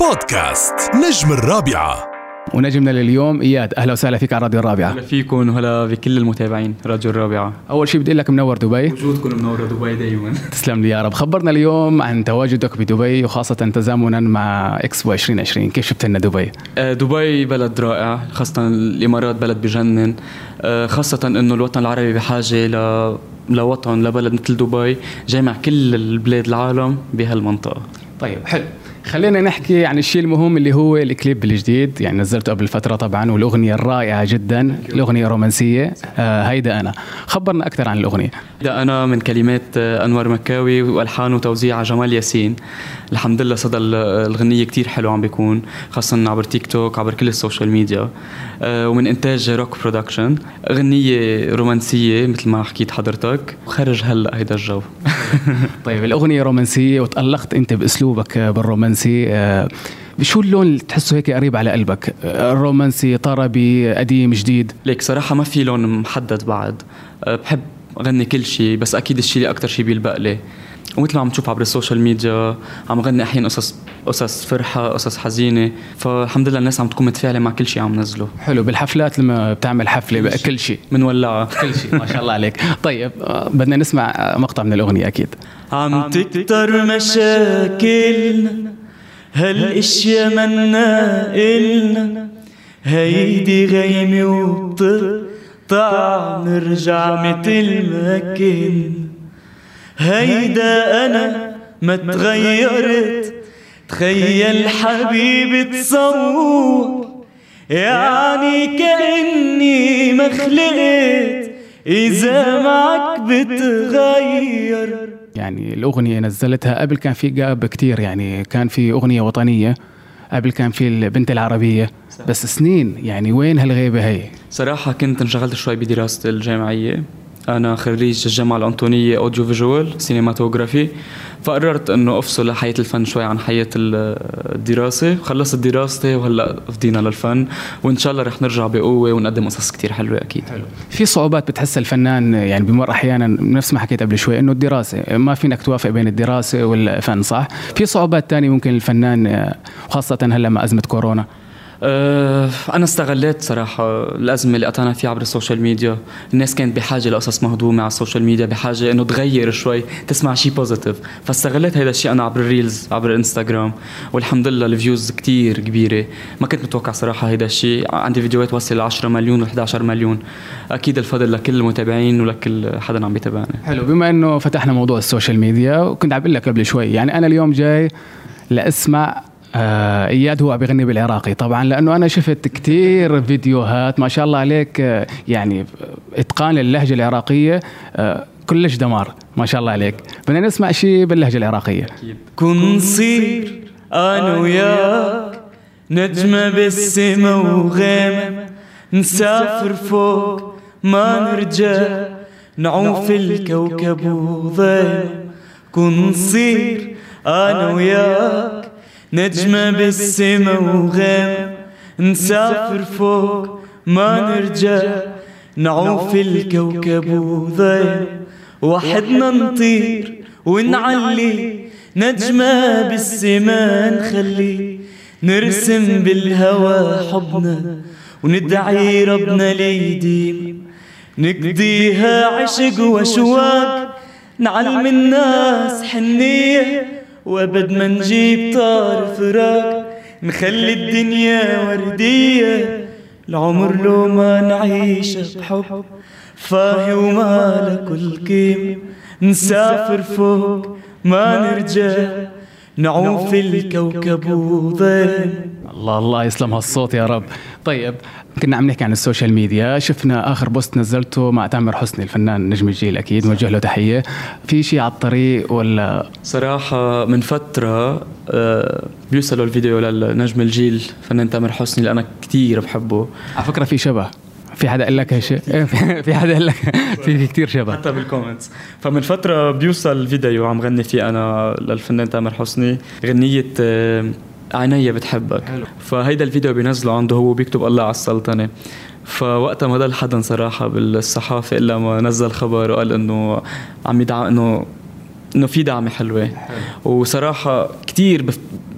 بودكاست نجم الرابعة. ونجمنا لليوم إياد أهلا وسهلا فيك على راديو الرابعة. أهلا فيكم وهلا بكل المتابعين راديو الرابعة. أول شيء بدي أقول لك منور دبي. وجودكم منور دبي دائما تسلم لي يا رب. خبرنا اليوم عن تواجدك بدبي وخاصة تزامنا مع اكسبو 2020 كيف شفت لنا دبي؟ آه، دبي بلد رائع خاصة الإمارات بلد بجنن. آه، خاصة إنه الوطن العربي بحاجة ل لوطن لبلد مثل دبي جامع كل البلاد العالم بهالمنطقة. طيب حلو. خلينا نحكي عن الشيء المهم اللي هو الكليب الجديد. يعني نزلته قبل فترة طبعا والأغنية الرائعة جدا الأغنية رومانسية آه هيدا أنا. خبرنا أكثر عن الأغنية. ده أنا من كلمات آه، أنور مكاوي وألحان وتوزيع جمال ياسين. الحمد لله صدى ال- الغنية كتير حلو عم بيكون خاصة عبر تيك توك عبر كل ال social media. آه، ومن إنتاج روك production. غنية رومانسية مثل ما حكيت حضرتك. وخرج هلأ هيدا الجو. طيب الأغنية رومانسية وتألقت أنت بأسلوبك آه، بالرومانسي. آه شو اللون اللي تحسه هيك قريب على قلبك؟ آه، رومانسي طربي قديم جديد؟ ليك صراحة ما في لون محدد بعد. أه، بحب غني كل شيء بس أكيد الشيء اللي أكتر شيء بيلبق لي. ومثل ما عم تشوف عبر ال social media عم غني أحيانا قصص قصص فرحة قصص حزينة. فالحمد لله الناس عم تكون متفاعلة مع كل شيء عم نزله. حلو بالحفلات لما بتعمل حفلة بقى كل شيء منولعة كل شيء ما شاء الله عليك. طيب آه، بدنا نسمع آه، مقطع من الأغنية أكيد. عم تكتر مشاكلنا هالاشياء منا إلنا؟ هيدي غيمة وبتقطع نرجع متل ما كنا هيدا أنا ما تغيرت. تخيل حبيبي تصور. يعني كأني ما خلقت إذا معك بتغير. يعني الأغنية نزلتها. قبل كان في جاب كتير يعني كان في أغنية وطنية قبل كان في البنت العربية. بس سنين يعني وين هالغيبة هي؟ صراحة كنت انشغلت شوي بدراستي الجامعية. أنا خريج الجامعة الأنطونية audiovisual cinematography. فقررت إنه أفصل حياة الفن شوي عن حياة ال- الدراسة. خلصت دراستي وهلأ فضينا للفن وإن شاء الله رح نرجع بقوة ونقدم قصص كتير حلوة أكيد. حلو. في صعوبات بتحس الفنان يعني بمر أحيانا نفس ما حكيت قبل شوي إنه الدراسة ما فينك توافق بين الدراسة والفن صح؟ في صعوبات تانية ممكن الفنان وخاصة هلأ مع أزمة كورونا؟ أه أنا استغليت صراحة الأزمة اللي قطعنا فيها عبر ال social media. الناس كانت بحاجة لقصص مهضومة على ال social media بحاجة إنه تغير شوي تسمع شيء positive فاستغليت هذا الشيء أنا عبر ال reels عبر الانستغرام والحمد لله ال views كتير كبيرة. ما كنت متوقع صراحة هذا الشيء عندي فيديوهات وصل ل 10 مليون و 11 مليون. أكيد الفضل لكل المتابعين ولكل حدا عم بيتابعنا. حلو بما إنه فتحنا موضوع ال social media وكنت عم بقول لك قبل شوي يعني أنا اليوم جاي لأسمع آه إياد هو بيغني بالعراقي طبعا لأنه أنا شفت كتير فيديوهات ما شاء الله عليك آه يعني إتقان للهجه العراقية آه كلش دمار ما شاء الله عليك. بدنا نسمع شيء باللهجة العراقية. كن صير أنا وياك نجمة بالسما وغيمة نسافر فوق ما نرجع نعوف الكوكب وضيمة. كن صير أنا وياك نجمة بالسما وغيمة نسافر فوق ما نرجع نعوف الكوكب وضيمة وحدنا نطير ونعلي نجمة بالسما نخلي. نرسم بالهوى حبنا وندعي ربنا ليديم. نقضيها عشق وأشواق نعلم الناس حنية. وابد ما نجيب طار فراق نخلي الدنيا وردية. العمر لو ما نعيش بحب فاهي وما كل قيمة نسافر فوق ما نرجع نعوف الكوكب وضيم الله الله يسلم هالصوت يا رب. طيب كنا عم نحكي عن السوشيال ميديا. شفنا آخر بوست نزلته مع تامر حسني الفنان نجم الجيل أكيد. نوجه له تحية. في شيء على الطريق ولا؟ صراحة من فترة آه، بيوصلوا الفيديو للنجم الجيل فنان تامر حسني اللي أنا كتير بحبه. على فكرة في شبه. في حدا قال لك هالشيء؟ في- حدا قال لك؟ في كثير شبه حتى بالكومنتس فمن فترة بيوصل فيديو عم غني فيه أنا للفنان تامر حسني غنية آه، عينيا بتحبك. حلو. فهيدا الفيديو بينزله عنده هو بيكتب الله على السلطنة. فوقتها ما ضل حدا صراحة بالصحافة إلا ما نزل خبر وقال إنه عم يدعم إنه إنه في دعم حلوة. وصراحة كثير.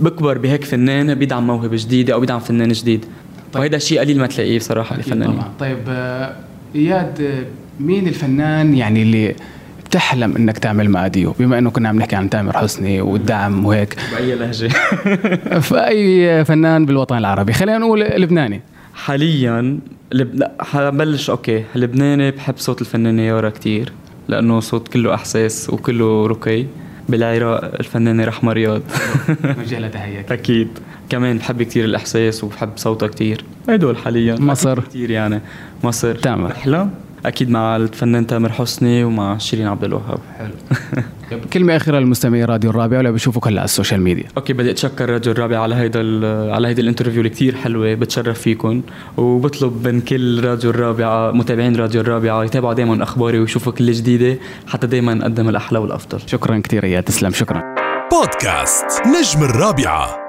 بكبر بهيك فنان بيدعم موهبة جديدة أو بيدعم فنان جديد. طيب. وهيدا شيء قليل ما تلاقيه بصراحة بفنانين. طبعا. طيب آه، إياد مين الفنان يعني اللي بتحلم إنك تعمل مع ديو بما إنه كنا عم نحكي عن تامر حسني والدعم وهيك. بأي لهجة؟ في اي فنان بالوطن العربي؟ خلينا نقول لبناني. حاليا لب... لا حبلش okay. لبناني بحب صوت الفنانة يارا كتير لأنه صوت كله أحساس وكله رقي. بالعراق الفنانة رحمة رياض. نوجه لها تحيه أكيد. كمان بحب كتير الإحساس وبحب صوتها كتير. هدول حاليا. مصر. كتير يعني. مصر. تامر رحلة أكيد مع الفنان تامر حسني ومع شيرين عبد الوهاب. حلو. كلمة أخيرة للمستمعين راديو الرابع ولا بشوفوك هلا على ال social media؟ okay بدي أتشكر راديو الرابع على هيدا على هيدي ال interview اللي كثير حلوة بتشرف فيكم وبطلب من كل راديو الرابعة متابعين راديو الرابعة يتابعوا دائما أخباري ويشوفوا كل جديدة حتى دائما نقدم الأحلى والأفضل. شكرا كثير يا تسلم شكرا. بودكاست نجم الرابعة.